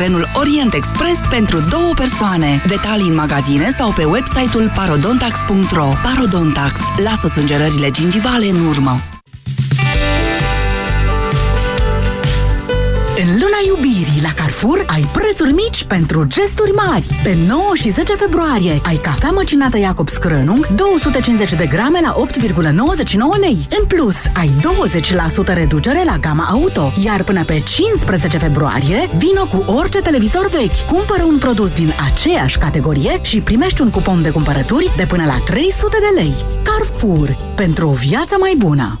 trenul Orient Express pentru două persoane. Detalii în magazine sau pe website-ul parodontax.ro Parodontax. Lasă sângerările gingivale în urmă. Iubirii la Carrefour ai prețuri mici pentru gesturi mari. Pe 9 și 10 februarie ai cafea măcinată Jacobs Krönung 250 de grame la 8,99 lei. În plus, ai 20% reducere la gama auto. Iar până pe 15 februarie, vino cu orice televizor vechi. Cumpără un produs din aceeași categorie și primești un cupon de cumpărături de până la 300 de lei. Carrefour. Pentru o viață mai bună.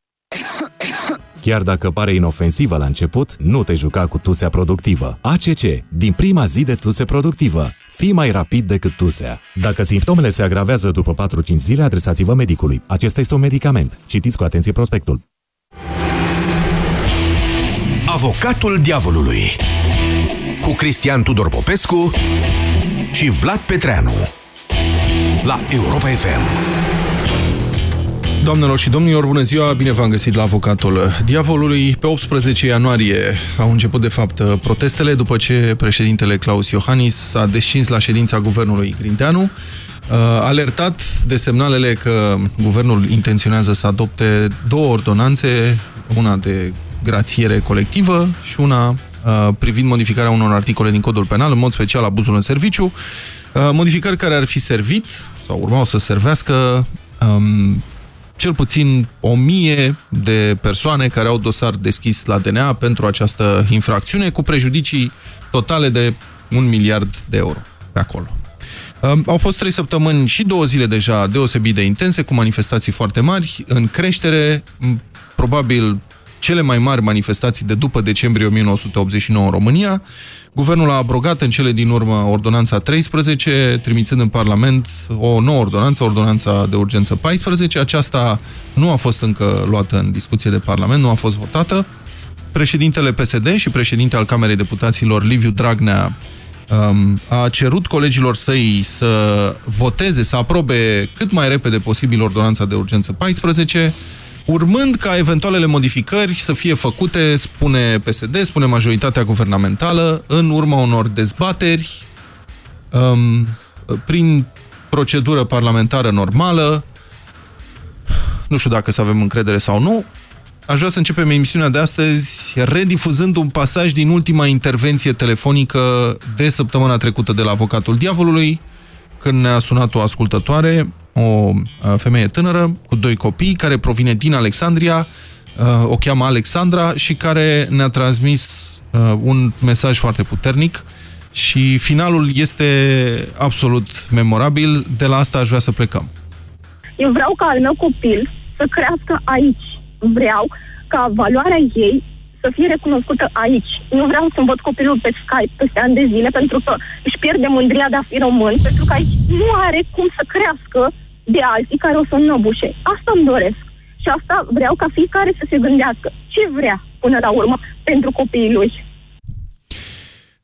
Chiar dacă pare inofensivă la început, nu te juca cu tusea productivă. ACC. Din prima zi de tuse productivă. Fii mai rapid decât tusea. Dacă simptomele se agravează după 4-5 zile, adresați-vă medicului. Acesta este un medicament. Citiți cu atenție prospectul. Avocatul diavolului cu Cristian Tudor Popescu și Vlad Petreanu la Europa FM. Doamnelor și domnilor, bună ziua, bine v-am găsit la Avocatul Diavolului. Pe 18 ianuarie au început, de fapt, protestele după ce președintele Claus Iohannis a descins la ședința guvernului Grindeanu, alertat de semnalele că guvernul intenționează să adopte două ordonanțe, una de grațiere colectivă și una privind modificarea unor articole din codul penal, în mod special abuzul în serviciu, modificări care ar fi servit sau urmau să servească um, cel puțin o mie de persoane care au dosar deschis la DNA pentru această infracțiune, cu prejudicii totale de un miliard de euro pe acolo. Au fost trei săptămâni și două zile deja deosebit de intense, cu manifestații foarte mari, în creștere, probabil cele mai mari manifestații de după decembrie 1989 în România. Guvernul a abrogat în cele din urmă ordonanța 13, trimițând în Parlament o nouă ordonanță, ordonanța de urgență 14. Aceasta nu a fost încă luată în discuție de Parlament, nu a fost votată. Președintele PSD și președinte al Camerei Deputaților, Liviu Dragnea, um, a cerut colegilor săi să voteze, să aprobe cât mai repede posibil ordonanța de urgență 14, urmând ca eventualele modificări să fie făcute, spune PSD, spune majoritatea guvernamentală, în urma unor dezbateri, um, prin procedură parlamentară normală, nu știu dacă să avem încredere sau nu, aș vrea să începem emisiunea de astăzi redifuzând un pasaj din ultima intervenție telefonică de săptămâna trecută de la Avocatul Diavolului, când ne-a sunat o ascultătoare o femeie tânără cu doi copii care provine din Alexandria, o cheamă Alexandra și care ne-a transmis un mesaj foarte puternic și finalul este absolut memorabil. De la asta aș vrea să plecăm. Eu vreau ca al meu copil să crească aici. Vreau ca valoarea ei să fie recunoscută aici. Nu vreau să-mi văd copilul pe Skype peste ani de zile pentru că își pierde mândria de a fi român, pentru că aici nu are cum să crească de alții care o să înnăbușe. Asta îmi doresc. Și asta vreau ca fiecare să se gândească ce vrea până la urmă pentru copiii lui.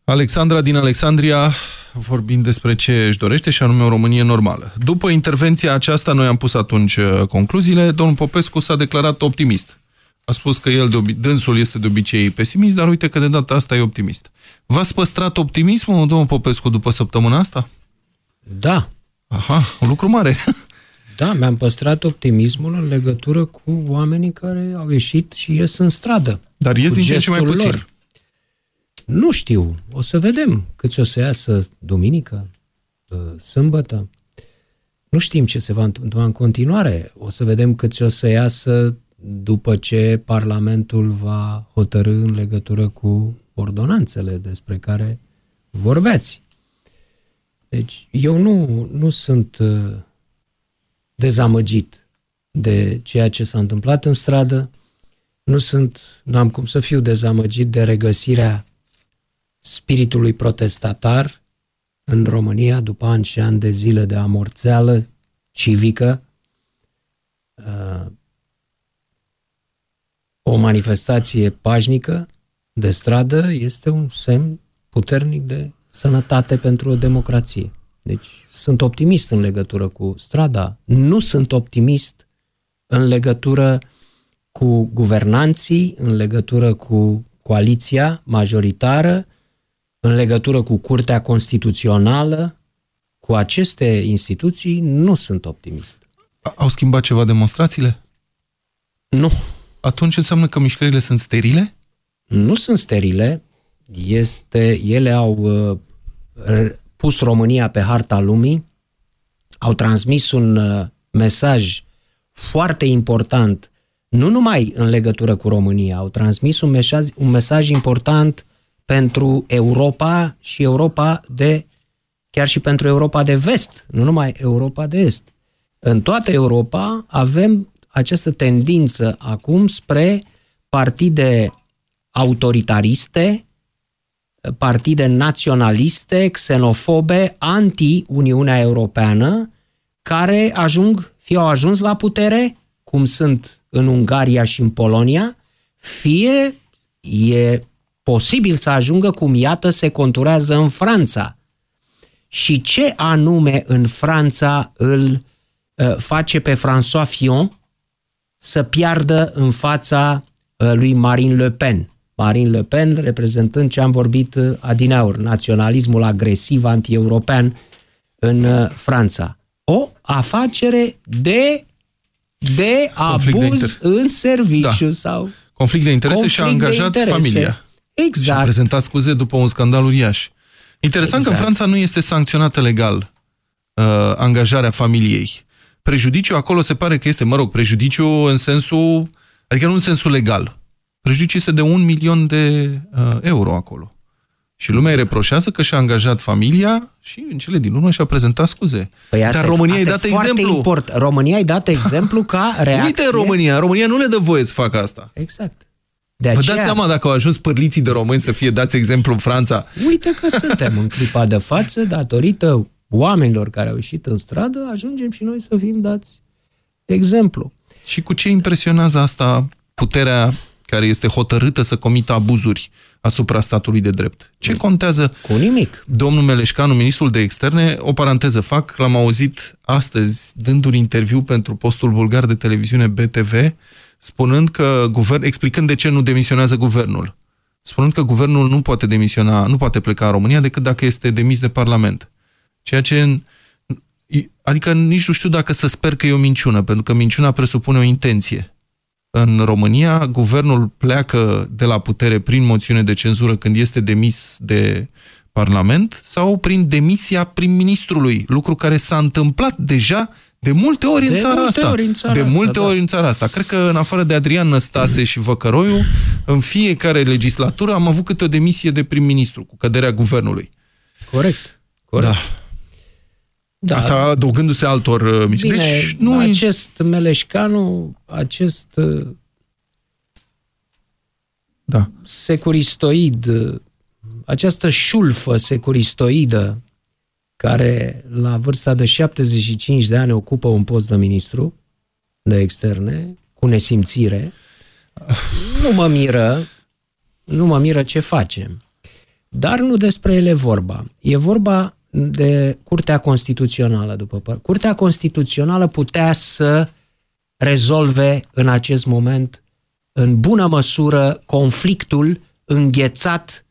Alexandra din Alexandria vorbind despre ce își dorește și anume o Românie normală. După intervenția aceasta, noi am pus atunci uh, concluziile, domnul Popescu s-a declarat optimist a spus că el de dânsul este de obicei pesimist, dar uite că de data asta e optimist. V-ați păstrat optimismul, domnul Popescu, după săptămâna asta? Da. Aha, un lucru mare. Da, mi-am păstrat optimismul în legătură cu oamenii care au ieșit și ies în stradă. Dar ies din ce ce mai puțin. Lor. Nu știu. O să vedem câți o să iasă duminică, sâmbătă. Nu știm ce se va întâmpla în continuare. O să vedem câți o să iasă după ce Parlamentul va hotărâ în legătură cu ordonanțele despre care vorbeați. Deci eu nu, nu sunt uh, dezamăgit de ceea ce s-a întâmplat în stradă, nu sunt, nu am cum să fiu dezamăgit de regăsirea spiritului protestatar în România după ani și ani de zile de amorțeală civică. Uh, o manifestație pașnică de stradă este un semn puternic de sănătate pentru o democrație. Deci sunt optimist în legătură cu strada. Nu sunt optimist în legătură cu guvernanții, în legătură cu coaliția majoritară, în legătură cu Curtea Constituțională, cu aceste instituții, nu sunt optimist. Au schimbat ceva demonstrațiile? Nu. Atunci înseamnă că mișcările sunt sterile? Nu sunt sterile. Este, ele au uh, pus România pe harta lumii, au transmis un uh, mesaj foarte important, nu numai în legătură cu România, au transmis un mesaj, un mesaj important pentru Europa și Europa de, chiar și pentru Europa de vest, nu numai Europa de est. În toată Europa avem această tendință acum spre partide autoritariste, partide naționaliste, xenofobe, anti-Uniunea Europeană, care ajung, fie au ajuns la putere, cum sunt în Ungaria și în Polonia, fie e posibil să ajungă cum iată se conturează în Franța. Și ce anume în Franța îl uh, face pe François Fillon să piardă în fața uh, lui Marine Le Pen? Marine Le Pen reprezentând ce am vorbit uh, adineaur, naționalismul agresiv anti-european în uh, Franța. O afacere de de abuz de în serviciu da. sau conflict de interese conflict și a angajat interese. familia. Exact. Și a prezentat scuze după un scandal uriaș. Interesant exact. că în exact. Franța nu este sancționată legal uh, angajarea familiei. Prejudiciu acolo se pare că este, mă rog, prejudiciu în sensul, adică nu în sensul legal. Prejudiciu este de un milion de uh, euro acolo. Și lumea îi reproșează că și-a angajat familia și în cele din urmă și-a prezentat scuze. Păi Dar România ai dat exemplu. Import. România ai dat exemplu ca reacție. Uite România, România nu le dă voie să facă asta. Exact. De aceea... Vă dați seama dacă au ajuns părliții de români să fie dați exemplu în Franța? Uite că suntem în clipa de față, datorită oamenilor care au ieșit în stradă, ajungem și noi să fim dați exemplu. Și cu ce impresionează asta puterea care este hotărâtă să comită abuzuri asupra statului de drept. Ce contează? Cu nimic. Domnul Meleșcanu, ministrul de externe, o paranteză fac, l-am auzit astăzi dând un interviu pentru postul bulgar de televiziune BTV, spunând că guvern, explicând de ce nu demisionează guvernul. Spunând că guvernul nu poate demisiona, nu poate pleca în România decât dacă este demis de Parlament. Ceea ce Adică nici nu știu dacă să sper că e o minciună, pentru că minciuna presupune o intenție în România, guvernul pleacă de la putere prin moțiune de cenzură când este demis de Parlament sau prin demisia prim-ministrului, lucru care s-a întâmplat deja de multe ori de în țara multe asta. Ori în țara de asta, multe da. ori în țara asta. Cred că în afară de Adrian Năstase și Văcăroiu, în fiecare legislatură am avut câte o demisie de prim-ministru cu căderea guvernului. Corect. Corect. Da. Da. Asta adăugându-se altor uh, Bine, deci, nu acest Meleșcanu, acest uh, da. securistoid, uh, această șulfă securistoidă care la vârsta de 75 de ani ocupă un post de ministru de externe, cu nesimțire, nu mă miră, nu mă miră ce facem. Dar nu despre ele vorba. E vorba de Curtea Constituțională, după părere. Curtea Constituțională putea să rezolve în acest moment, în bună măsură, conflictul înghețat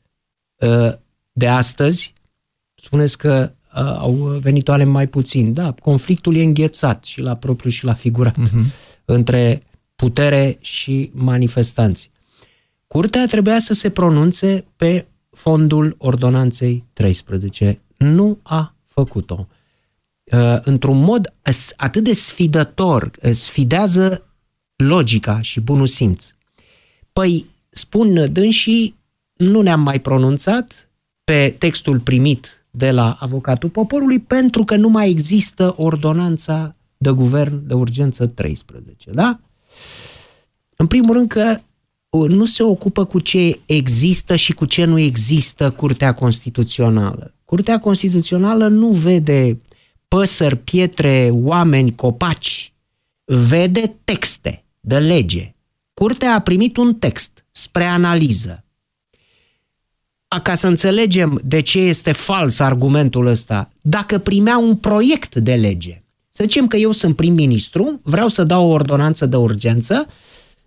uh, de astăzi. Spuneți că uh, au venit oameni mai puțin. Da, conflictul e înghețat și la propriu și la figurat uh-huh. între putere și manifestanți. Curtea trebuia să se pronunțe pe fondul ordonanței 13 nu a făcut-o. Uh, într-un mod atât de sfidător, uh, sfidează logica și bunul simț. Păi, spun dânsii, nu ne-am mai pronunțat pe textul primit de la avocatul poporului pentru că nu mai există ordonanța de guvern de urgență 13, da? În primul rând că nu se ocupă cu ce există și cu ce nu există Curtea Constituțională. Curtea Constituțională nu vede păsări, pietre, oameni, copaci, vede texte de lege. Curtea a primit un text spre analiză. Ca să înțelegem de ce este fals argumentul ăsta, dacă primea un proiect de lege, să zicem că eu sunt prim-ministru, vreau să dau o ordonanță de urgență,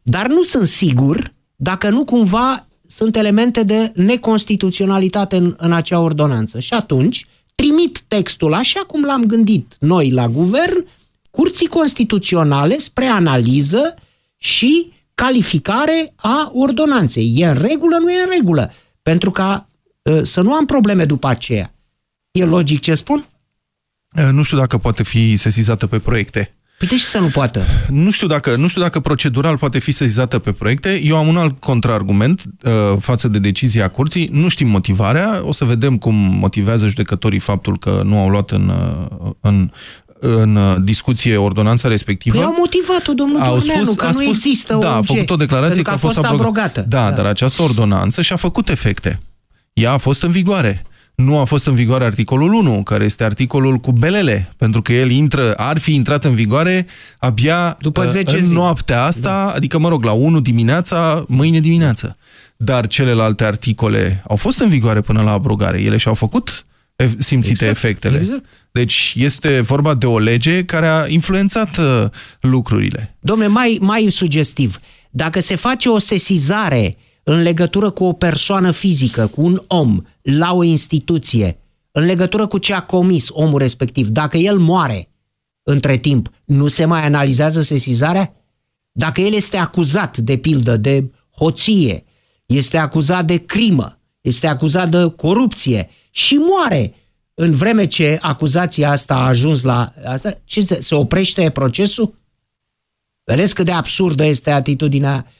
dar nu sunt sigur dacă nu cumva sunt elemente de neconstituționalitate în, în acea ordonanță. Și atunci trimit textul așa cum l-am gândit noi la guvern, curții constituționale spre analiză și calificare a ordonanței. E în regulă, nu e în regulă. Pentru ca ă, să nu am probleme după aceea. E logic ce spun? Nu știu dacă poate fi sesizată pe proiecte. Păi de ce să nu poată? Nu știu, dacă, nu știu dacă procedural poate fi sesizată pe proiecte. Eu am un alt contraargument uh, față de decizia curții. Nu știm motivarea. O să vedem cum motivează judecătorii faptul că nu au luat în, uh, în în discuție ordonanța respectivă. Păi au motivat-o, domnul au spus, că a spus, nu există Da, a făcut o declarație că, că a fost, fost abrogată. Da, da, dar această ordonanță și-a făcut efecte. Ea a fost în vigoare nu a fost în vigoare articolul 1, care este articolul cu belele, pentru că el intră, ar fi intrat în vigoare abia După 10 în zi. noaptea asta, da. adică, mă rog, la 1 dimineața, mâine dimineață. Dar celelalte articole au fost în vigoare până la abrogare. Ele și-au făcut simțite exact, efectele. Exact. Deci este vorba de o lege care a influențat uh, lucrurile. Domne, mai, mai sugestiv. Dacă se face o sesizare în legătură cu o persoană fizică, cu un om, la o instituție, în legătură cu ce a comis omul respectiv, dacă el moare între timp, nu se mai analizează sesizarea? Dacă el este acuzat, de pildă, de hoție, este acuzat de crimă, este acuzat de corupție și moare în vreme ce acuzația asta a ajuns la asta, ce se, se oprește procesul? Vedeți cât de absurdă este atitudinea Uh,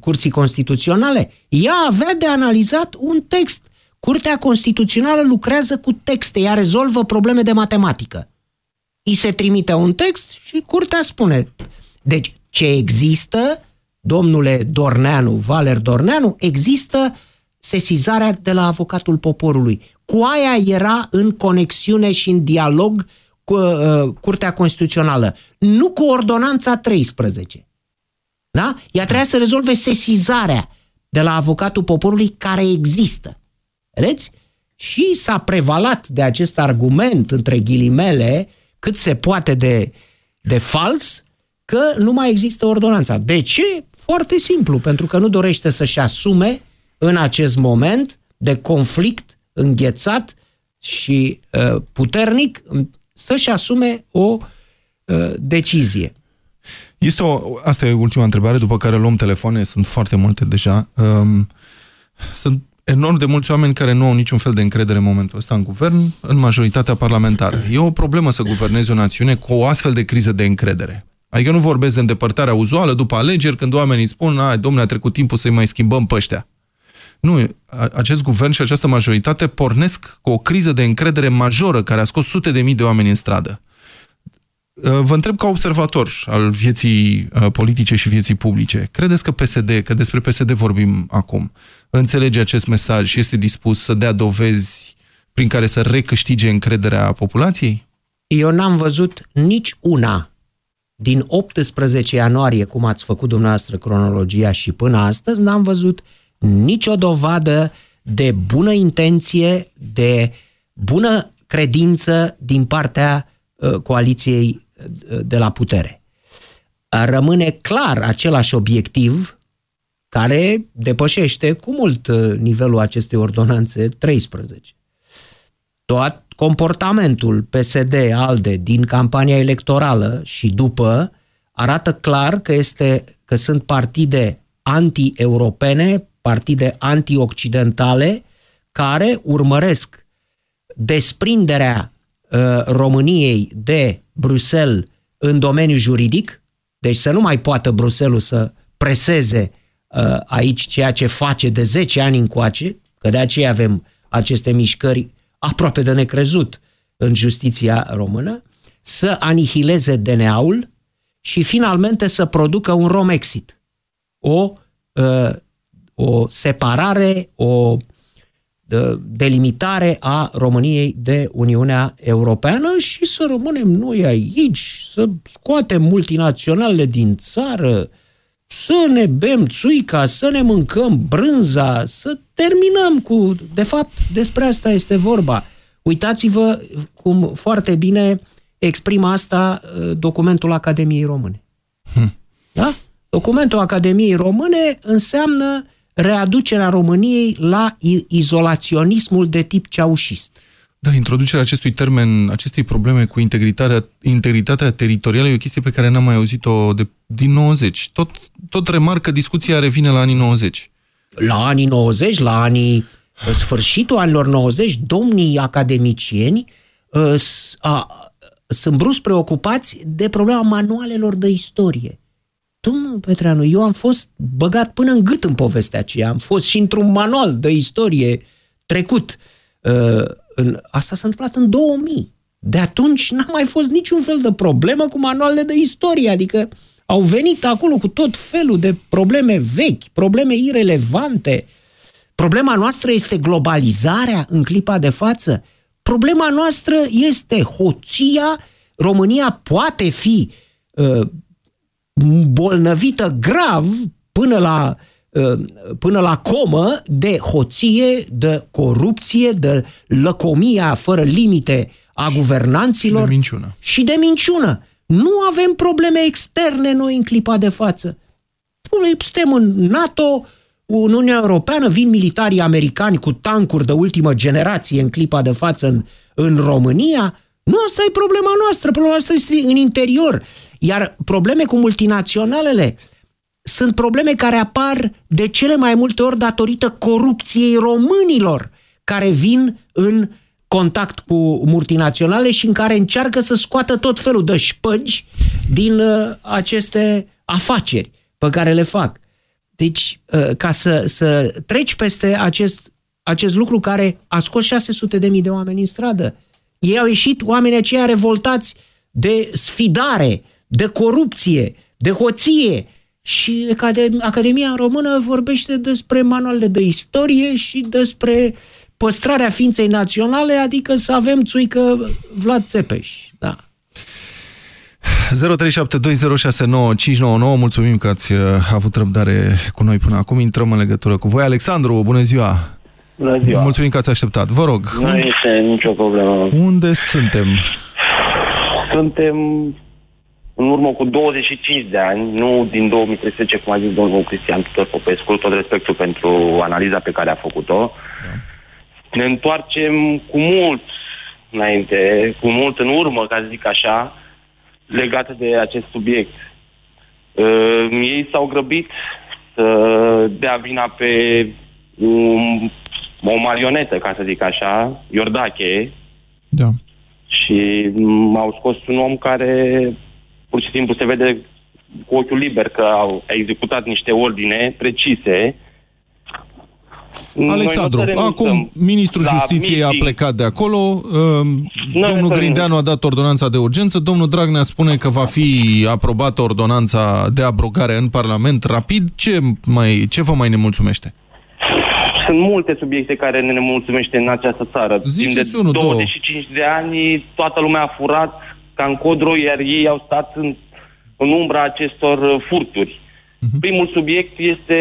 Curții Constituționale, ea avea de analizat un text. Curtea Constituțională lucrează cu texte, ea rezolvă probleme de matematică. I se trimite un text și Curtea spune. Deci, ce există, domnule Dorneanu, Valer Dorneanu, există sesizarea de la avocatul poporului. Cu aia era în conexiune și în dialog cu uh, Curtea Constituțională, nu cu ordonanța 13. Da? Ea trebuia să rezolve sesizarea de la avocatul poporului care există. Vedeți? Și s-a prevalat de acest argument, între ghilimele, cât se poate de, de fals, că nu mai există ordonanța. De ce? Foarte simplu, pentru că nu dorește să-și asume în acest moment de conflict înghețat și uh, puternic să-și asume o uh, decizie. Este o, asta e ultima întrebare, după care luăm telefoane, sunt foarte multe deja. Um, sunt enorm de mulți oameni care nu au niciun fel de încredere în momentul ăsta în guvern, în majoritatea parlamentară. E o problemă să guvernezi o națiune cu o astfel de criză de încredere. Adică nu vorbesc de îndepărtarea uzuală după alegeri, când oamenii spun, ai, domnule, a trecut timpul să-i mai schimbăm pe ăștia. Nu, acest guvern și această majoritate pornesc cu o criză de încredere majoră care a scos sute de mii de oameni în stradă. Uh, vă întreb ca observator al vieții uh, politice și vieții publice. Credeți că PSD, că despre PSD vorbim acum, înțelege acest mesaj și este dispus să dea dovezi prin care să recâștige încrederea populației? Eu n-am văzut nici una din 18 ianuarie, cum ați făcut dumneavoastră cronologia și până astăzi, n-am văzut nicio dovadă de bună intenție, de bună credință din partea uh, coaliției de la putere. Rămâne clar același obiectiv care depășește cu mult uh, nivelul acestei ordonanțe 13. Tot comportamentul PSD-ALDE din campania electorală și după arată clar că, este, că sunt partide anti-europene, partide anti-occidentale, care urmăresc desprinderea uh, României de Bruxelles în domeniul juridic, deci să nu mai poată Bruselul să preseze uh, aici ceea ce face de 10 ani încoace, că de aceea avem aceste mișcări aproape de necrezut în justiția română, să anihileze DNA-ul și finalmente să producă un rom exit. o, uh, o separare, o delimitare a României de Uniunea Europeană și să rămânem noi aici, să scoatem multinaționale din țară, să ne bem țuica, să ne mâncăm brânza, să terminăm cu... De fapt, despre asta este vorba. Uitați-vă cum foarte bine exprimă asta uh, documentul Academiei Române. Hm. Da? Documentul Academiei Române înseamnă readucerea României la izolaționismul de tip ceaușist. Da, introducerea acestui termen, acestei probleme cu integritatea, integritatea teritorială e o chestie pe care n-am mai auzit-o din 90. Tot, tot remarc că discuția revine la anii 90. La anii 90, la anii sfârșitul anilor 90, domnii academicieni uh, a, sunt brusc preocupați de problema manualelor de istorie. Domnul Petreanu, eu am fost băgat până în gât în povestea aceea. Am fost și într-un manual de istorie trecut. Uh, în, asta s-a întâmplat în 2000. De atunci n-a mai fost niciun fel de problemă cu manualele de istorie, adică au venit acolo cu tot felul de probleme vechi, probleme irelevante. Problema noastră este globalizarea în clipa de față. Problema noastră este hoția. România poate fi uh, bolnăvită grav până la, uh, până la comă de hoție, de corupție, de lăcomia fără limite a guvernanților. Și de minciună. Și de minciună. Nu avem probleme externe noi în clipa de față. Suntem în NATO, în Uniunea Europeană, vin militarii americani cu tancuri de ultimă generație în clipa de față în, în România. Nu asta e problema noastră, problema noastră este în interior. Iar probleme cu multinaționalele sunt probleme care apar de cele mai multe ori datorită corupției românilor care vin în contact cu multinaționale și în care încearcă să scoată tot felul de șpăgi din uh, aceste afaceri pe care le fac. Deci, uh, ca să, să treci peste acest, acest lucru care a scos 600 de mii de oameni în stradă, ei au ieșit oamenii aceia revoltați de sfidare, de corupție, de hoție. Și Academia Română vorbește despre manualele de istorie și despre păstrarea ființei naționale, adică să avem țuică Vlad Țepeș. Da. 0372069599 Mulțumim că ați uh, avut răbdare cu noi până acum. Intrăm în legătură cu voi. Alexandru, bună ziua! Bună ziua! Mulțumim că ați așteptat. Vă rog. Nu este nicio problemă. Unde suntem? Suntem în urmă cu 25 de ani, nu din 2013, cum a zis domnul Cristian Tudor Popescu, tot respectul pentru analiza pe care a făcut-o. Da. Ne întoarcem cu mult înainte, cu mult în urmă, ca să zic așa, legat de acest subiect. Uh, ei s-au grăbit să dea vina pe um, o marionetă, ca să zic așa, Iordache. Da. Și m-au scos un om care pur și simplu se vede cu ochiul liber că au executat niște ordine precise. Alexandru, acum ministrul justiției a plecat de acolo, um, domnul Grindeanu a dat ordonanța de urgență, domnul Dragnea spune că va fi aprobată ordonanța de abrogare în Parlament rapid. Ce, mai, ce vă mai nemulțumește? Sunt multe subiecte care ne nemulțumește în această țară. Ziceți de unul, 25 două. de ani toată lumea a furat, ca în Codro, iar ei au stat în, în umbra acestor uh, furturi. Uh-huh. Primul subiect este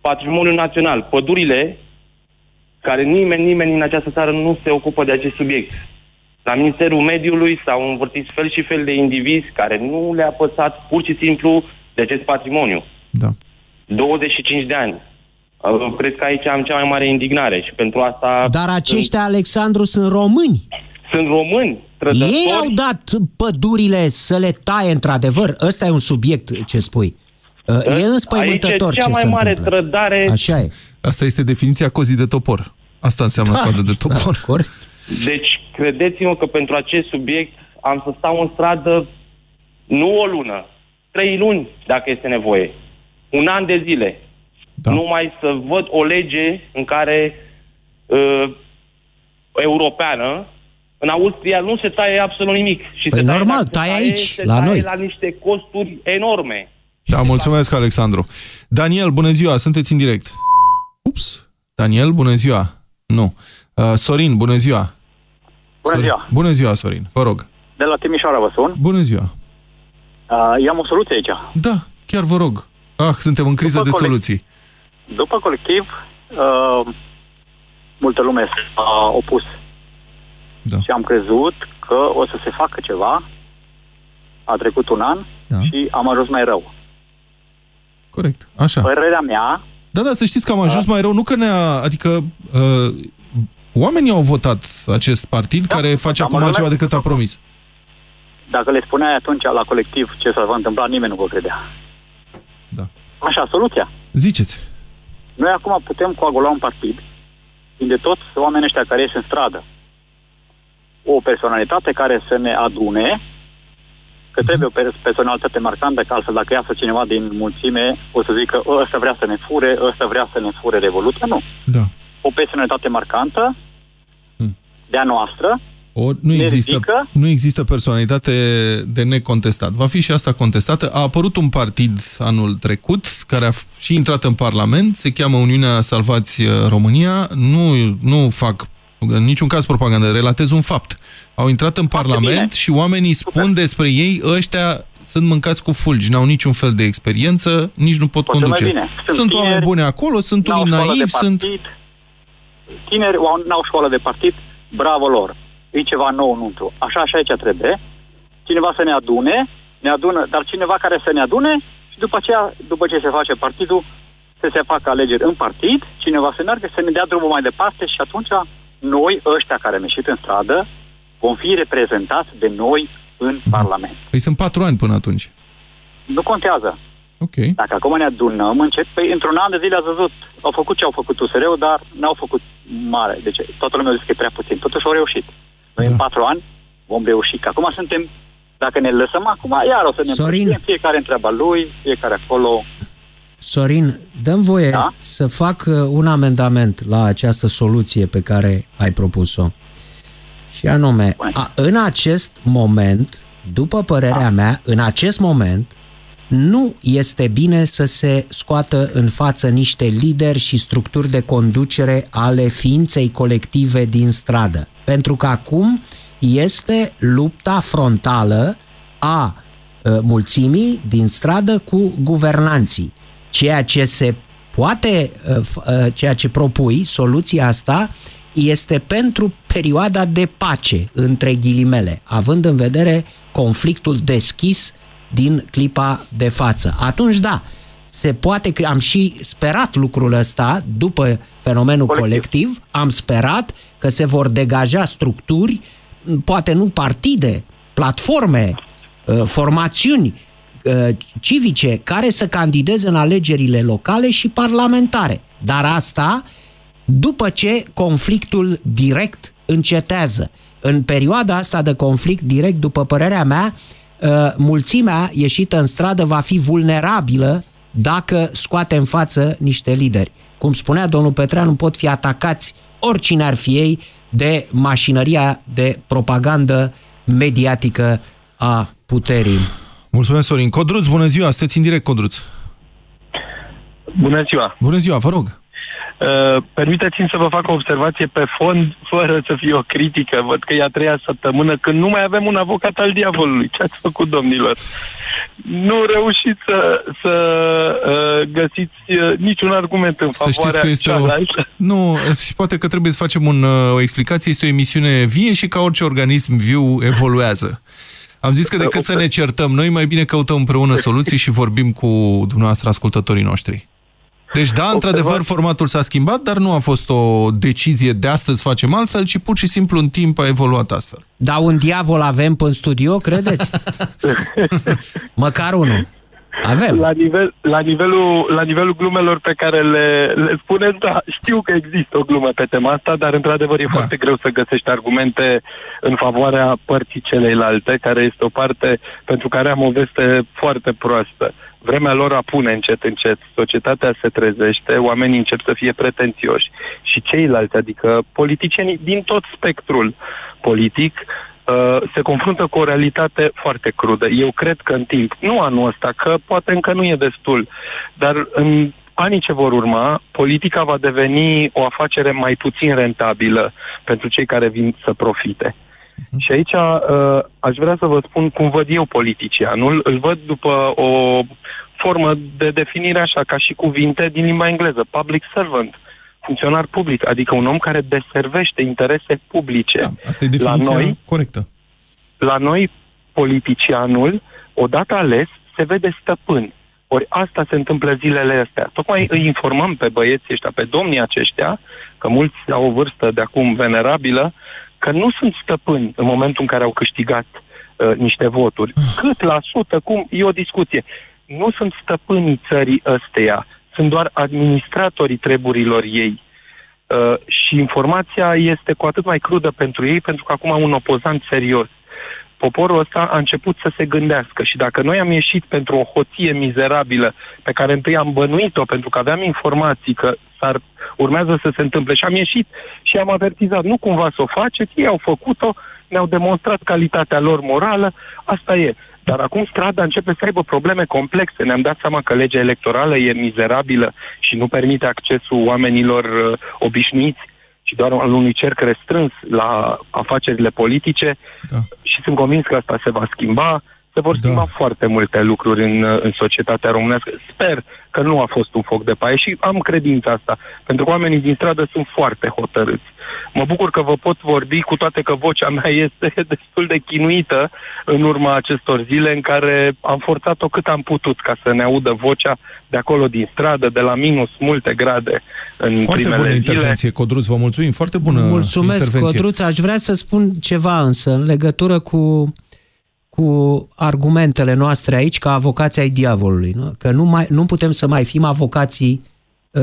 patrimoniul național. Pădurile, care nimeni, nimeni în această țară nu se ocupă de acest subiect. La Ministerul Mediului s-au învârtit fel și fel de indivizi care nu le-a păsat pur și simplu de acest patrimoniu. Da. 25 de ani. Uh, cred că aici am cea mai mare indignare și pentru asta... Dar aceștia, sunt... Alexandru, sunt români. Sunt români, trădători. Ei au dat pădurile să le taie într-adevăr. Ăsta e un subiect ce spui. Uh, e înspăimântător Aici e cea mai mare întâmplă. trădare. Așa e. Asta este definiția cozii de topor. Asta înseamnă da, codă de topor. Da, corect. Deci, credeți-mă că pentru acest subiect am să stau în stradă nu o lună, trei luni, dacă este nevoie. Un an de zile. Da. Numai să văd o lege în care uh, europeană în Austria nu se taie absolut nimic. Și păi se normal, taie, taie aici, se la taie noi. la niște costuri enorme. Da, mulțumesc, Alexandru. Daniel, bună ziua, sunteți în direct. Ups, Daniel, bună ziua. Nu. Uh, Sorin, bună ziua. Bună Sorin. ziua. Bună ziua, Sorin, vă rog. De la Timișoara vă sun. Bună ziua. Uh, eu am o soluție aici. Da, chiar vă rog. Ah, suntem în criză După de colect- soluții. După colectiv, uh, multă lume s-a opus. Da. Și am crezut că o să se facă ceva. A trecut un an Da. și am ajuns mai rău. Corect, așa. Părerea mea, Da, da, să știți că am ajuns mai rău, nu că ne-a... Adică uh, oamenii au votat acest partid Da, care face am acum ajuns altceva la- decât a promis. dacă le spuneai atunci la colectiv ce s-a va întâmpla, nimeni nu vă credea. Da. Așa, soluția. Ziceți. Noi acum putem coagula un partid din de toți oamenii ăștia care ies în stradă. O personalitate care să ne adune, că trebuie o pers- personalitate marcantă, că altfel dacă iasă cineva din mulțime, o să zică ăsta vrea să ne fure, ăsta vrea să ne fure revoluția. Nu. Da. O personalitate marcantă, Hmm. de-a noastră, O, nu, Ne există, ridică? nu există personalitate de necontestat. Va fi și asta contestată. A apărut un partid anul trecut care a f- și intrat în Parlament, se cheamă Uniunea Salvați uh, România. Nu, nu fac în niciun caz propagandă, relatez un fapt. Au intrat în Foarte Parlament bine. și oamenii spun Super. despre ei, ăștia sunt mâncați cu fulgi, n-au niciun fel de experiență, nici nu pot Foarte mai conduce. bine. Sunt Sunt oameni tineri, buni acolo, sunt n-au unii școală naivi, de sunt... partid, tineri au- n-au școală de partid, bravo lor. E ceva nou înăuntru. Așa și aici trebuie. Cineva să ne adune, ne adună, dar cineva care să ne adune și după aceea, după ce se face partidul, să se facă alegeri în partid, cineva să meargă, să ne dea drumul mai departe și atunci noi, ăștia care am ieșit în stradă, vom fi reprezentați de noi în Parlament. Păi sunt patru ani până atunci. Nu contează. Ok. Dacă acum ne adunăm, încep, păi, într-un an de zile ați văzut, au făcut ce au făcut USR-ul, dar n-au făcut mare. Deci toată lumea zice că e prea puțin. Totuși au reușit. Noi Da. în patru ani vom reuși. Că acum suntem, dacă ne lăsăm acum, iar o să ne Sorin. împărțim, fiecare în treaba lui, fiecare acolo. Sorin, dăm voie Da? să fac uh, un amendament la această soluție pe care ai propus-o. Și anume, Spune. a, în acest moment, după părerea mea, în acest moment, nu este bine să se scoată în față niște lideri și structuri de conducere ale ființei colective din stradă. Pentru că acum este lupta frontală a uh, mulțimii din stradă cu guvernanții. Ceea ce se poate, uh, f- uh, ceea ce propui, soluția asta, este pentru perioada de pace, între ghilimele, având în vedere conflictul deschis din clipa de față. Atunci, da, se poate că am și sperat lucrul ăsta după fenomenul colectiv, Colectiv. colectiv am sperat că se vor degaja structuri, m, poate nu partide, platforme, uh, formațiuni uh, civice care să candideze în alegerile locale și parlamentare. Dar asta după ce conflictul direct încetează. În perioada asta de conflict direct, după părerea mea, uh, mulțimea ieșită în stradă va fi vulnerabilă dacă scoate în față niște lideri. Cum spunea domnul Petreanu, pot fi atacați oricine ar fi ei de mașinăria de propagandă mediatică a puterii. Mulțumesc, Sorin. Codruț, bună ziua, sunteți în direct, Codruț. Bună ziua! Bună ziua, vă rog. Uh, permiteți-mi să vă fac o observație pe fond, fără să fie o critică. Văd că e a treia săptămână când nu mai avem un avocat al diavolului. Ce ați făcut, domnilor? Nu reușiți să, să uh, găsiți uh, niciun argument în Să favoarea știți că este o... cealaltă. Nu, și poate că trebuie să facem un, uh, o explicație. Este o emisiune vie și ca orice organism viu evoluează. Am zis că decât să ne certăm noi, mai bine căutăm împreună soluții și vorbim cu dumneavoastră ascultătorii noștri. Deci da, într-adevăr, formatul s-a schimbat, dar nu a fost o decizie de astăzi facem altfel, ci pur și simplu în timp a evoluat astfel. Dar un diavol avem în studio, credeți? Măcar unul. Avem. La, nivel, la, nivelul, la nivelul glumelor pe care le, le spuneți, da, știu că există o glumă pe tema asta, dar într-adevăr e Da. foarte greu să găsești argumente în favoarea părții celeilalte, care este o parte pentru care am o veste foarte proastă. Vremea lor apune încet, încet, societatea se trezește, oamenii încep să fie pretențioși și ceilalți, adică politicienii din tot spectrul politic, uh, se confruntă cu o realitate foarte crudă. Eu cred că în timp, nu anul ăsta, că poate încă nu e destul, dar în anii ce vor urma, politica va deveni o afacere mai puțin rentabilă pentru cei care vin să profite. Și aici uh, aș vrea să vă spun cum văd eu politicianul. Îl văd după o formă de definire așa, ca și cuvinte din limba engleză, public servant, funcționar public, adică un om care deservește interese publice. Da, asta e definiția la noi, corectă. La noi, politicianul, odată ales, se vede stăpân. Ori asta se întâmplă zilele astea. Tocmai îi informăm pe băieții ăștia, pe domnii aceștia, că mulți au o vârstă de acum venerabilă, că nu sunt stăpâni în momentul în care au câștigat uh, niște voturi. Cât la sută, cum, e o discuție. Nu sunt stăpânii țării ăsteia, sunt doar administratorii treburilor ei. Uh, și informația este cu atât mai crudă pentru ei, pentru că acum au un opozant serios. Poporul ăsta a început să se gândească și dacă noi am ieșit pentru o hoție mizerabilă pe care întâi am bănuit-o pentru că aveam informații că s-ar, urmează să se întâmple și am ieșit și am avertizat, nu cumva să o faceți, ei au făcut-o, ne-au demonstrat calitatea lor morală, asta e. Dar acum strada începe să aibă probleme complexe. Ne-am dat seama că legea electorală e mizerabilă și nu permite accesul oamenilor uh, obișnuiți ci doar al unui cerc restrâns la afacerile politice Da. și sunt convins că asta se va schimba. Se vor schimba Da. foarte multe lucruri în, uh, în societatea românească. Sper că nu a fost un foc de paie și am credința asta, pentru că oamenii din stradă sunt foarte hotărâți. Mă bucur că vă pot vorbi, cu toate că vocea mea este destul de chinuită în urma acestor zile în care am forțat-o cât am putut ca să ne audă vocea de acolo din stradă, de la minus multe grade în Foarte primele bună zile. intervenție, Codruț, vă mulțumim. Foarte bună Mulțumesc, intervenție. Codruț. Aș vrea să spun ceva însă în legătură cu, cu argumentele noastre aici ca avocații ai diavolului. Nu? Că nu, mai, nu putem să mai fim avocații uh,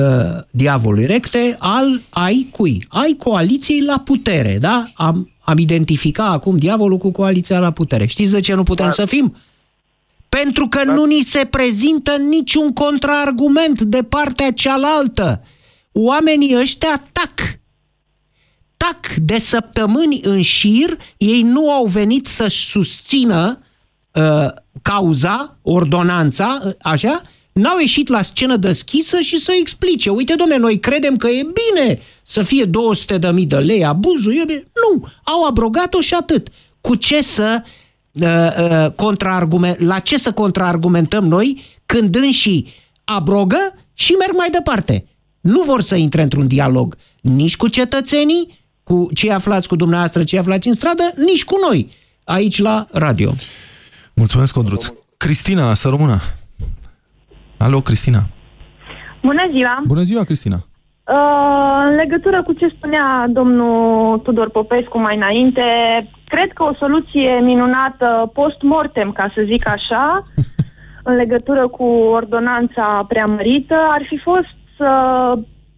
diavolului. Recte al ai cui? Ai coaliției la putere, da? Am, am identificat acum diavolul cu coaliția la putere. Știți de ce nu putem să fim? Pentru că nu ni se prezintă niciun contraargument de partea cealaltă. Oamenii ăștia tac. Tac de săptămâni în șir, ei nu au venit să-și susțină uh, cauza, ordonanța, uh, așa, n-au ieșit la scenă deschisă și să explice. Uite, domne, noi credem că e bine să fie 200 de mii de lei abuzul. E bine. Nu, au abrogat-o și atât. Cu ce să uh, uh, contraargument, la ce să contraargumentăm noi când înșii abrogă și merg mai departe. Nu vor să intre într-un dialog nici cu cetățenii, cu cei aflați cu dumneavoastră, cei aflați în stradă, nici cu noi, aici la radio. Mulțumesc, Codruț. Cristina, să rămână. Alo, Cristina. Bună ziua! Bună ziua, Cristina. Uh, în legătură cu ce spunea domnul Tudor Popescu mai înainte, cred că o soluție minunată post-mortem, ca să zic așa, în legătură cu ordonanța preamărită, ar fi fost uh,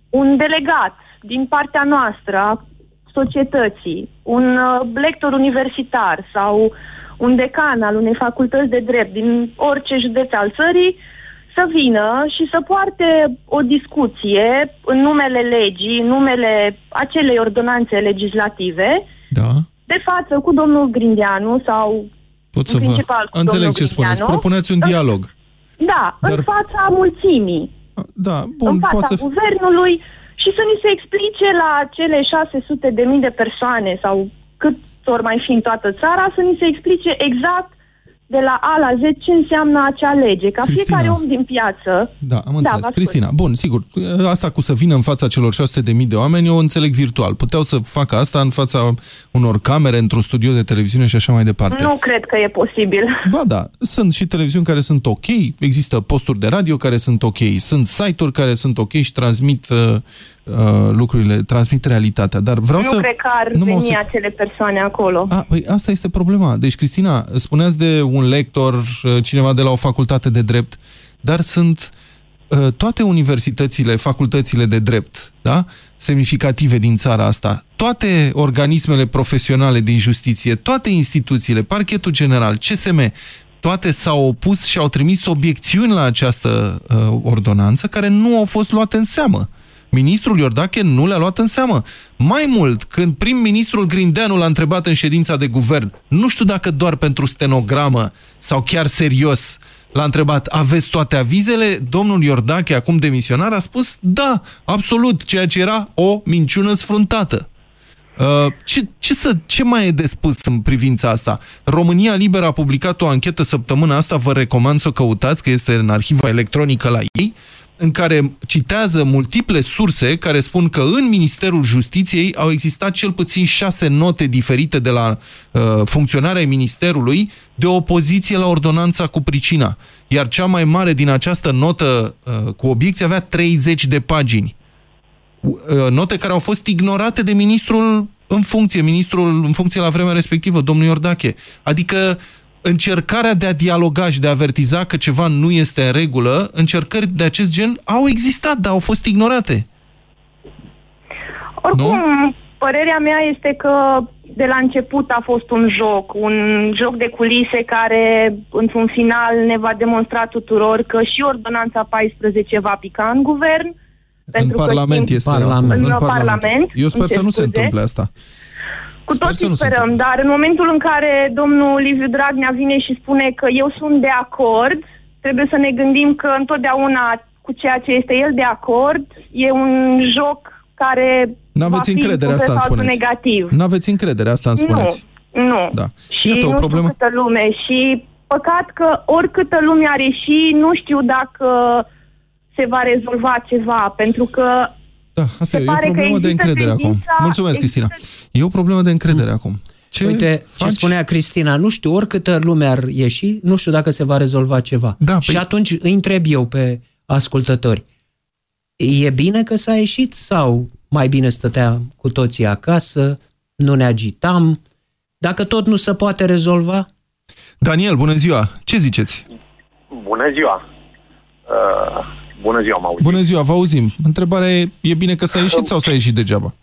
un delegat din partea noastră a societății, un uh, lector universitar sau un decan al unei facultăți de drept din orice județ al țării să vină și să poarte o discuție în numele legii, în numele acelei ordonanțe legislative, Da. de față cu domnul Grindeanu sau Pot să în vă... principal cu Înțeleg domnul ce spuneți. Grindeanu. Propuneți un În- dialog. Da, Dar- în fața mulțimii, Da, în bun, fața poate să... guvernului și să ni se explice la cele 600 de mii de persoane sau cât ori mai fi în toată țara, să ni se explice exact de la A la Z ce înseamnă acea lege. Ca Cristina. fiecare om din piață Da, am Da, înțeles. vă ascult. Cristina, bun, sigur, asta cu să vină în fața celor 600.000 de oameni, eu o înțeleg virtual. Puteau să facă asta în fața unor camere, într-un studio de televiziune și așa mai departe. nu cred că e posibil. Ba da, sunt și televiziuni care sunt ok, există posturi de radio care sunt ok, sunt site-uri care sunt ok și transmit uh, uh, lucrurile, transmit realitatea, dar vreau nu să... cred că ar nu mă veni auzi- acele persoane acolo. A, păi asta este problema. Deci, Cristina, spuneați de un lector, uh, cineva de la o facultate de drept, dar sunt uh, toate universitățile, facultățile de drept, da? semnificative din țara asta, toate organismele profesionale din justiție, toate instituțiile, parchetul general, CSM, toate s-au opus și au trimis obiecțiuni la această uh, ordonanță care nu au fost luate în seamă Ministrul Iordache nu le-a luat în seamă. Mai mult, când prim-ministrul Grindeanu l-a întrebat în ședința de guvern, nu știu dacă doar pentru stenogramă sau chiar serios, l-a întrebat, aveți toate avizele? Domnul Iordache, acum demisionar, a spus, da, absolut, ceea ce era o minciună sfruntată. Uh, ce, ce, să, ce mai e de spus în privința asta? România Liberă a publicat o anchetă săptămâna asta, vă recomand să o căutați, că este în arhiva electronică la ei, în care citează multiple surse care spun că în Ministerul Justiției au existat cel puțin șase note diferite de la uh, funcționarea Ministerului de opoziție la ordonanța cu pricina. Iar cea mai mare din această notă uh, cu obiecție avea 30 de pagini. Uh, note care au fost ignorate de ministrul în funcție, ministrul în funcție la vremea respectivă, domnul Iordache. Adică încercarea de a dialoga și de a avertiza că ceva nu este în regulă, încercări de acest gen au existat, dar au fost ignorate. Oricum, nu? părerea mea este că de la început a fost un joc, un joc de culise care, într-un final, ne va demonstra tuturor că și Ordonanța 14 va pica în guvern. În Parlament timp, este. Parlament. În, în Parlament. Eu sper să nu se întâmple asta. Cu toții să sperăm, dar în momentul în care domnul Liviu Dragnea vine și spune că eu sunt de acord, trebuie să ne gândim că întotdeauna cu ceea ce este el de acord e un joc care N-aveți încredere, asta îmi spuneți. negativ. N-aveți încredere, asta îmi spuneți. Nu, nu. Da. Și Iată, o problemă. câtă lume. Și păcat că oricâtă lume are și nu știu dacă se va rezolva ceva, pentru că da, asta e, e o problemă de încredere acum. Mulțumesc, Cristina. E o problemă de încredere mm. acum. Ce Uite, faci? ce spunea Cristina, nu știu, oricâtă lume ar ieși, nu știu dacă se va rezolva ceva. Da, și păi... atunci îi întreb eu pe ascultători, e bine că s-a ieșit sau mai bine stătea cu toții acasă, nu ne agitam, dacă tot nu se poate rezolva? Daniel, bună ziua! Ce ziceți? Bună ziua! Uh, bună ziua, mă auzim. Bună ziua, vă auzim. Întrebarea e, e bine că s-a ieșit sau s-a ieșit degeaba?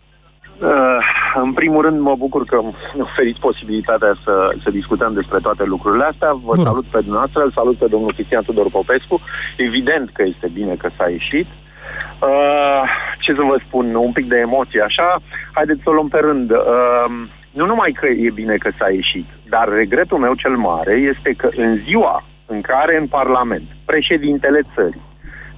Uh, în primul rând, mă bucur că mi oferiți posibilitatea să, să discutăm despre toate lucrurile astea. Vă Bun. salut pe dumneavoastră, îl salut pe domnul Cristian Tudor Popescu. Evident că este bine că s-a ieșit. Uh, ce să vă spun, un pic de emoție așa. Haideți să o luăm pe rând. Uh, nu numai că e bine că s-a ieșit, dar regretul meu cel mare este că în ziua în care în Parlament președintele țării,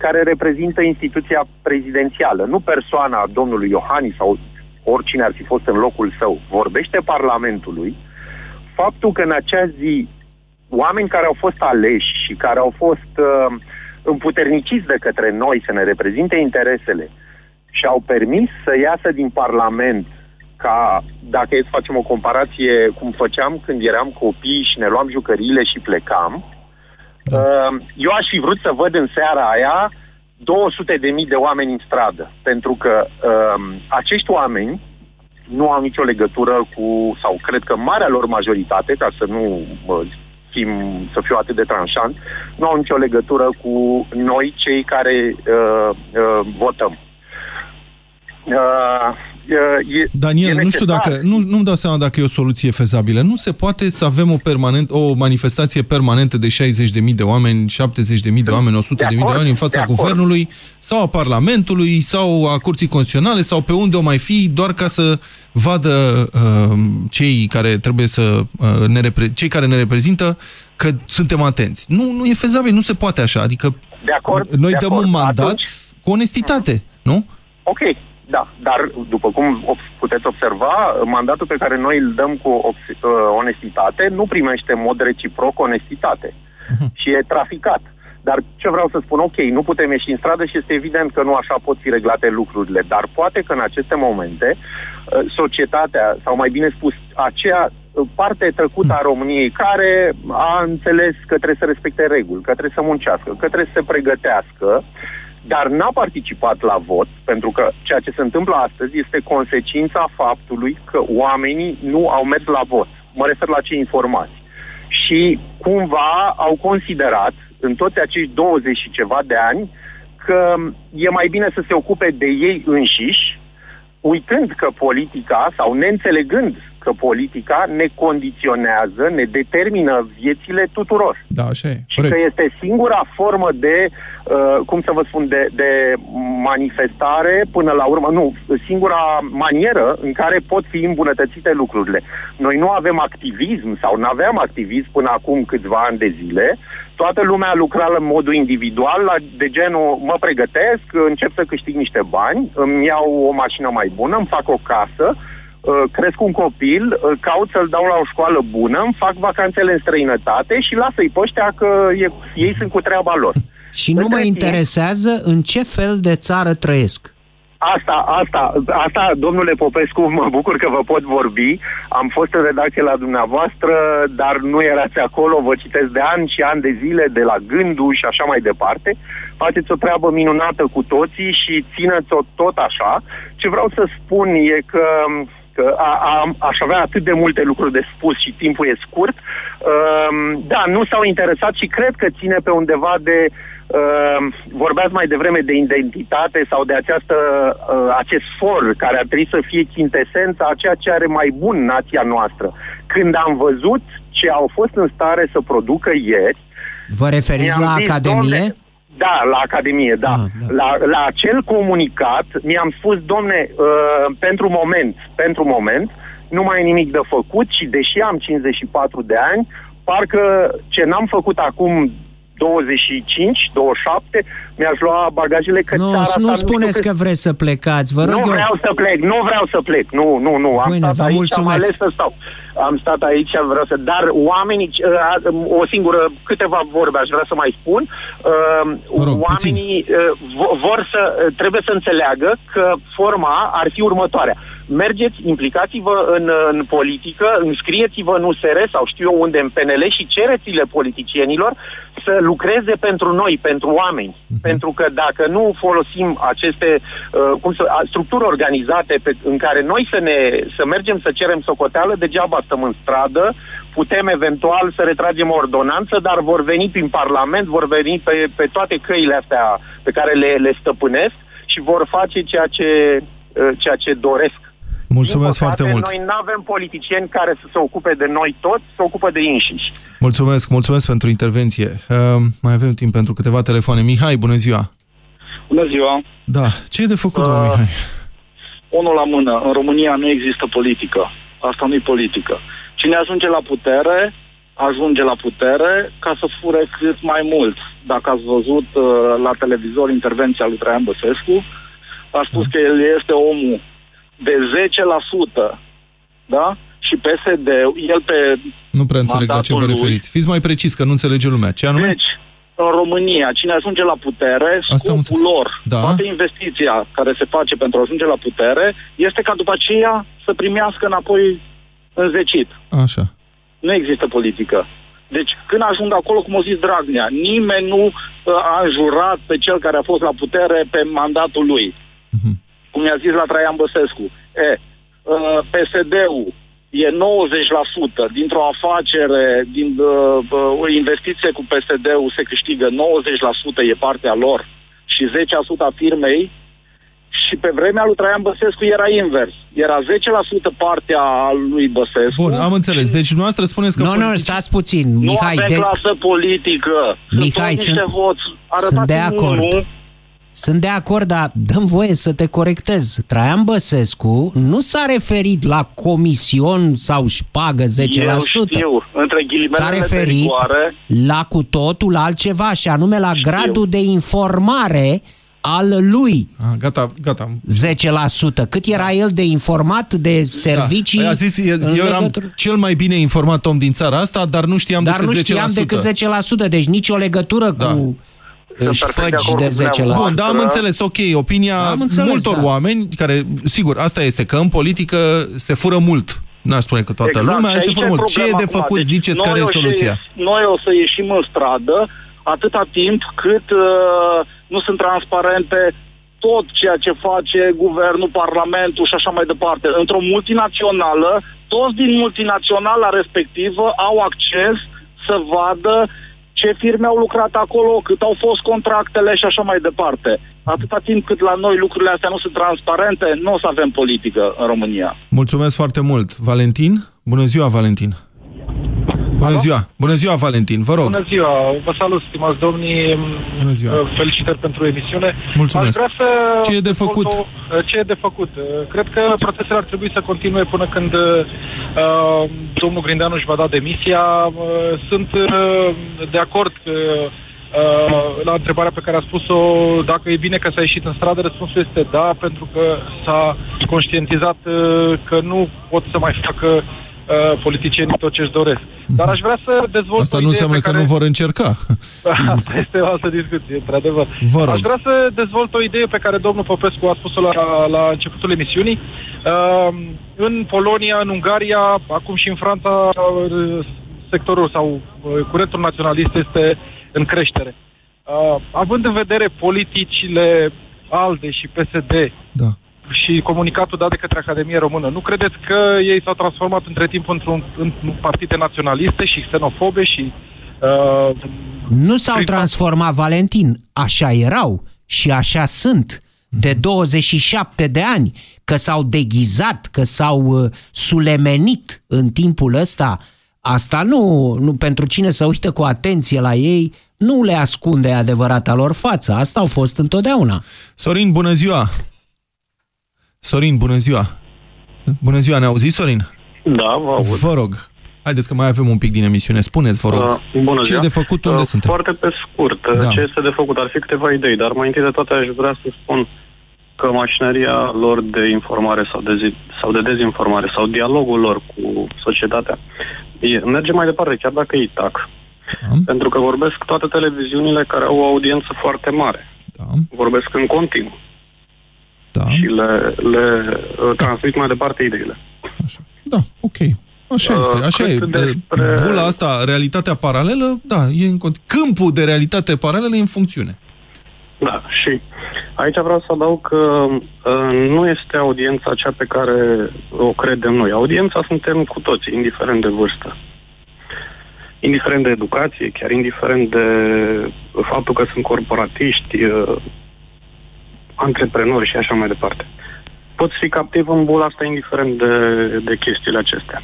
care reprezintă instituția prezidențială, nu persoana domnului Iohannis sau oricine ar fi fost în locul său, vorbește Parlamentului, faptul că în acea zi oameni care au fost aleși și care au fost uh, împuterniciți de către noi să ne reprezinte interesele și au permis să iasă din Parlament ca, dacă e să facem o comparație cum făceam când eram copii și ne luam jucăriile și plecam, da. uh, eu aș fi vrut să văd în seara aia 200 de mii de oameni în stradă, pentru că um, acești oameni nu au nicio legătură cu, sau cred că marea lor majoritate, ca să nu mă, fim, să fiu atât de tranșant, nu au nicio legătură cu noi, cei care uh, uh, votăm. Uh, e, Daniel, e nu știu dacă, nu, nu-mi dau seama dacă e o soluție fezabilă. Nu se poate să avem o, permanent, o manifestație permanentă de 60.000 de oameni, 70.000 de oameni, 100.000 de, de oameni în fața guvernului sau a Parlamentului sau a Curții Constituționale sau pe unde o mai fi, doar ca să vadă uh, cei care trebuie să uh, ne repre cei care ne reprezintă că suntem atenți. Nu, nu e fezabil, nu se poate așa. Adică de acord, noi de dăm acord. un mandat Atunci... cu onestitate, nu? Ok, da, dar după cum puteți observa, mandatul pe care noi îl dăm cu uh, onestitate nu primește în mod reciproc onestitate uh-huh. și e traficat. Dar ce vreau să spun, ok, nu putem ieși în stradă și este evident că nu așa pot fi reglate lucrurile, dar poate că în aceste momente uh, societatea, sau mai bine spus, aceea uh, parte tăcută a României care a înțeles că trebuie să respecte reguli, că trebuie să muncească, că trebuie să se pregătească, dar n-a participat la vot, pentru că ceea ce se întâmplă astăzi este consecința faptului că oamenii nu au mers la vot. Mă refer la cei informați. Și cumva au considerat, în toți acești 20 și ceva de ani, că e mai bine să se ocupe de ei înșiși, uitând că politica, sau neînțelegând că politica ne condiționează, ne determină viețile tuturor. Da, așa e. Și că este singura formă de, uh, cum să vă spun, de, de manifestare până la urmă, nu, singura manieră în care pot fi îmbunătățite lucrurile. Noi nu avem activism sau nu aveam activism până acum câțiva ani de zile, toată lumea lucra în modul individual, la, de genul mă pregătesc, încep să câștig niște bani, îmi iau o mașină mai bună, îmi fac o casă, uh, cresc un copil, îl caut să-l dau la o școală bună, îmi fac vacanțele în străinătate și lasă-i pe ăștia că e, ei sunt cu treaba lor. Și nu mă interesează în ce fel de țară trăiesc. Asta, asta, asta, domnule Popescu, mă bucur că vă pot vorbi. Am fost în redacție la dumneavoastră, dar nu erați acolo, vă citesc de ani și ani de zile, de la gândul și așa mai departe. Faceți o treabă minunată cu toții și țineți-o tot așa. Ce vreau să spun e că că a, a, aș avea atât de multe lucruri de spus și timpul e scurt. Uh, da, nu s-au interesat și cred că ține pe undeva de uh, Uh, vorbeați mai devreme de identitate sau de această, uh, acest for care ar trebui să fie chintesența a ceea ce are mai bun nația noastră. Când am văzut ce au fost în stare să producă ieri... Vă referiți la zis, Academie? Domne, da, la Academie, da. Ah, da. La, la acel comunicat mi-am spus, domne, uh, pentru moment, pentru moment, nu mai e nimic de făcut și deși am 54 de ani, parcă ce n-am făcut acum 25, 27, mi-aș lua bagajele că nu, țara Nu spuneți că... că vreți să plecați, vă rog Nu eu... vreau să plec, nu vreau să plec, nu, nu, nu. Am Bine, stat aici, mulțumesc. am ales să stau. Am stat aici, vreau să... Dar oamenii, uh, o singură, câteva vorbe aș vrea să mai spun, uh, rog, oamenii uh, vor să, trebuie să înțeleagă că forma ar fi următoarea mergeți, implicați-vă în, în politică, înscrieți-vă în USR sau știu eu unde, în PNL și cereți-le politicienilor să lucreze pentru noi, pentru oameni. Uh-huh. Pentru că dacă nu folosim aceste uh, cum să, structuri organizate pe, în care noi să, ne, să mergem să cerem socoteală, degeaba stăm în stradă, putem eventual să retragem o ordonanță, dar vor veni prin Parlament, vor veni pe, pe toate căile astea pe care le, le stăpânesc și vor face ceea ce, uh, ceea ce doresc Mulțumesc păcate, foarte mult. Noi nu avem politicieni care să se ocupe de noi toți, se ocupă de înșiși. Mulțumesc, mulțumesc pentru intervenție. Uh, mai avem timp pentru câteva telefoane. Mihai, bună ziua! Bună ziua! Da, ce e de făcut, uh, Mihai? Unul la mână, în România nu există politică. Asta nu e politică. Cine ajunge la putere, ajunge la putere ca să fure cât mai mult. Dacă ați văzut uh, la televizor intervenția lui Traian Băsescu, a spus da. că el este omul de 10%, da? Și PSD, el pe Nu prea înțeleg la ce vă referiți. Fiți mai precis, că nu înțelege lumea. Ce anume? Deci, în România, cine ajunge la putere, Asta scopul lor, da. toată investiția care se face pentru a ajunge la putere, este ca după aceea să primească înapoi înzecit. Așa. Nu există politică. Deci, când ajung acolo, cum o zis Dragnea, nimeni nu uh, a înjurat pe cel care a fost la putere pe mandatul lui. Uh-huh cum i-a zis la Traian Băsescu. E, uh, PSD-ul e 90% dintr-o afacere, din uh, o investiție cu PSD-ul se câștigă 90% e partea lor și 10% a firmei și pe vremea lui Traian Băsescu era invers. Era 10% partea lui Băsescu. Bun, am înțeles. Deci dumneavoastră spuneți că... Nu, politici... nu, stați puțin. Mihai, nu avem de... clasă politică. Mihai, sunt, sunt, sunt de acord. Unul, sunt de acord, dar dăm voie să te corectez. Traian Băsescu nu s-a referit la comision sau șpagă 10%. Eu știu, între S-a referit la cu totul altceva și anume la știu. gradul de informare al lui. Ah, gata, gata. 10%. Cât era el de informat de servicii? Da. A zis, eu eram legătură? cel mai bine informat om din țara asta, dar nu știam dar decât 10%. Dar nu știam decât 10%, deci nicio legătură da. cu șpăgi de 10 la Bun, da, am înțeles, ok, opinia am înțeles, multor da. oameni, care, sigur, asta este, că în politică se fură mult. N-aș spune că toată exact. lumea, se fură mult. Ce e de făcut, deci ziceți, care e soluția? Noi o să ieșim în stradă atâta timp cât uh, nu sunt transparente tot ceea ce face guvernul, parlamentul și așa mai departe. Într-o multinațională, toți din multinaționala respectivă au acces să vadă ce firme au lucrat acolo, cât au fost contractele și așa mai departe. Atâta timp cât la noi lucrurile astea nu sunt transparente, nu o să avem politică în România. Mulțumesc foarte mult. Valentin? Bună ziua, Valentin. Bună ziua! Bună ziua, Valentin, vă rog! Bună ziua! Vă salut, stimați domnii! Bună ziua! Felicitări pentru emisiune! Mulțumesc! Aș vrea să Ce e de făcut? O, ce e de făcut? Cred că procesele ar trebui să continue până când uh, domnul Grindeanu își va da demisia. Uh, sunt uh, de acord că Uh, la întrebarea pe care a spus-o, dacă e bine că s-a ieșit în stradă, răspunsul este da, pentru că s-a conștientizat uh, că nu pot să mai facă uh, politicienii tot ce-și doresc. Dar aș vrea să dezvolt Asta nu înseamnă care... că nu vor încerca. Asta este o altă discuție, într-adevăr. Vă rog. Aș vrea să dezvolt o idee pe care domnul Popescu a spus-o la, la începutul emisiunii. Uh, în Polonia, în Ungaria, acum și în Franța, uh, sectorul sau uh, curentul naționalist este în creștere. Uh, având în vedere politicile ALDE și PSD da și comunicatul dat de către Academia Română. Nu credeți că ei s-au transformat între timp într-un în partide naționaliste și xenofobe și... Uh, nu s-au transformat, Valentin. Așa erau și așa sunt de 27 de ani, că s-au deghizat, că s-au uh, sulemenit în timpul ăsta. Asta nu, nu, pentru cine să uită cu atenție la ei, nu le ascunde adevărata lor față. Asta au fost întotdeauna. Sorin, bună ziua! Sorin, bună ziua! Bună ziua, ne auzi, Sorin? Da, vă aud. Vă rog, haideți că mai avem un pic din emisiune. Spuneți, vă rog, uh, bună ce ziua. e de făcut, unde uh, suntem? Foarte pe scurt, uh, Da. ce este de făcut? Ar fi câteva idei, dar mai întâi de toate aș vrea să spun că mașinăria lor de informare sau de, zi, sau de dezinformare sau dialogul lor cu societatea e, merge mai departe, chiar dacă e tac. Da. Pentru că vorbesc toate televiziunile care au o audiență foarte mare. Da. Vorbesc în continuu. Da. Și le, le uh, transmit mai departe ideile. Da, ok. Așa Uh, este, așa e. cât despre- Bula asta, realitatea paralelă, da, e în cont... Câmpul de realitate paralelă e în funcțiune. Da, și aici vreau să adaug că uh, nu este audiența cea pe care o credem noi. Audiența suntem cu toții, indiferent de vârstă. Indiferent de educație, chiar indiferent de faptul că sunt corporatiști, uh, antreprenori și așa mai departe. Poți fi captiv în bula asta indiferent de, de chestiile acestea.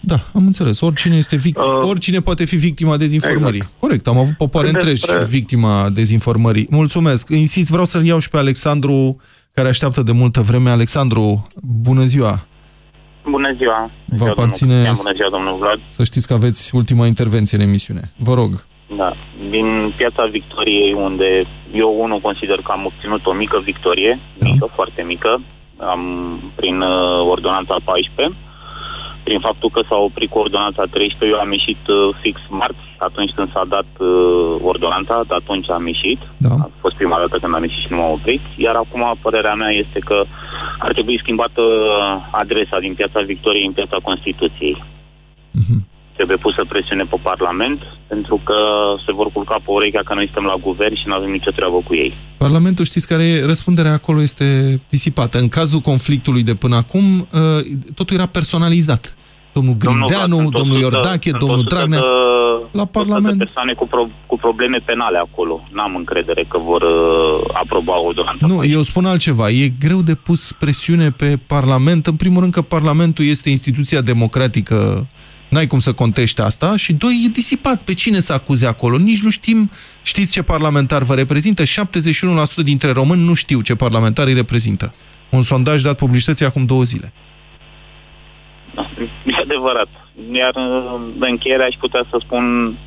Da, am înțeles. Oricine, este vict... uh, oricine poate fi victima dezinformării. Exact. Corect, am avut popoare Cât întregi despre- victima dezinformării. Mulțumesc. Insist, vreau să-l iau și pe Alexandru, care așteaptă de multă vreme. Alexandru, bună ziua! Bună ziua! Vă aparține Bună ziua, domnul Vlad! să știți că aveți ultima intervenție în emisiune. Vă rog. Da. Din piața Victoriei, unde eu unul consider că am obținut o mică victorie, Da. mică, foarte mică, am, prin uh, ordonanța 14, prin faptul că s-a oprit cu ordonanța 13, eu am ieșit uh, fix marți, atunci când s-a dat uh, ordonanța, de atunci am ieșit. Da. A fost prima dată când am ieșit și nu m-am oprit. Iar acum părerea mea este că ar trebui schimbată uh, adresa din piața Victoriei în piața Constituției. Trebuie pusă presiune pe Parlament, pentru că se vor culca pe urechea că noi suntem la guvern și nu avem nicio treabă cu ei. Parlamentul, știți care e? Răspunderea acolo este disipată. În cazul conflictului de până acum, uh, totul era personalizat. Domnul Grindeanu, Vlad, sunt domnul 100 Iordache, sunt domnul 100 Dragnea. de- La 100 Parlament. de persoane cu, pro, cu probleme penale acolo. N-am încredere că vor uh, aproba ordonanța. Nu, eu spun altceva. E greu de pus presiune pe Parlament. În primul rând că Parlamentul este instituția democratică, n-ai cum să contești asta, și doi, e disipat. Pe cine să acuze acolo? Nici nu știm, știți ce parlamentar vă reprezintă? 71% dintre români nu știu ce parlamentar îi reprezintă. Un sondaj dat publicității acum două zile. E adevărat. Iar uh, de încheiere aș putea să spun,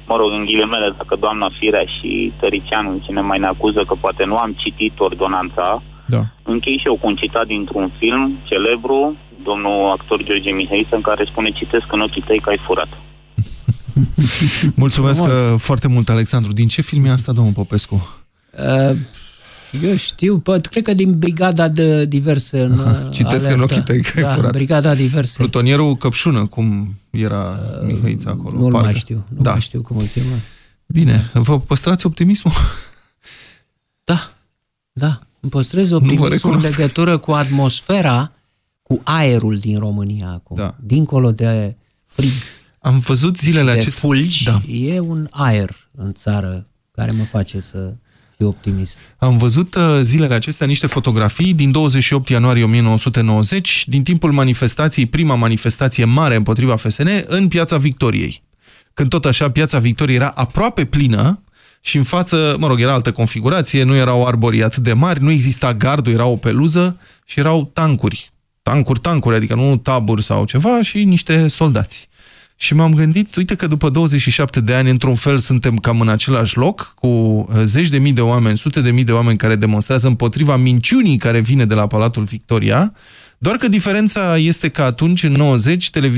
mă rog, în ghilimele, dacă doamna Firea și Tăricianu, cine mai ne acuză că poate nu am citit ordonanța, Da. închei și eu cu un citat dintr-un film celebru, domnul actor George Mihăiță, în care spune, citesc în ochii tăi că ai furat. Mulțumesc Frumos. uh, foarte mult, Alexandru. Din ce film e asta, domnul Popescu? Uh, eu știu, pot, cred că din brigada de diverse. În, uh, Citesc în alertă. ochii tăi că ai da, furat. brigada diverse. Plutonierul Căpșună, cum era Mihăița acolo. Nu-l parcă. mai știu, nu da. mai știu cum îl chema. Bine, vă păstrați optimismul? Da, da. Îmi păstrez vă optimismul în recunosc. legătură cu atmosfera, cu aerul din România acum. Da. Dincolo de frig, Am văzut zilele de acestea... fulgi, Da. e un aer în țară care mă face să... e optimist. Am văzut uh, zilele acestea niște fotografii din 28 ianuarie 1990, din timpul manifestației, prima manifestație mare împotriva FSN, în Piața Victoriei. Când tot așa Piața Victoriei era aproape plină și în față, mă rog, era altă configurație, nu erau arborii atât de mari, nu exista gardul, era o peluză și erau tancuri. Tancuri, tancuri, adică nu taburi sau ceva și niște soldați. Și m-am gândit, uite că după 27 de ani, într-un fel, suntem cam în același loc, cu uh, zeci de mii de oameni, sute de mii de oameni care demonstrează împotriva minciunii care vine de la Palatul Victoria, doar că diferența este că atunci, în 90, televiziunea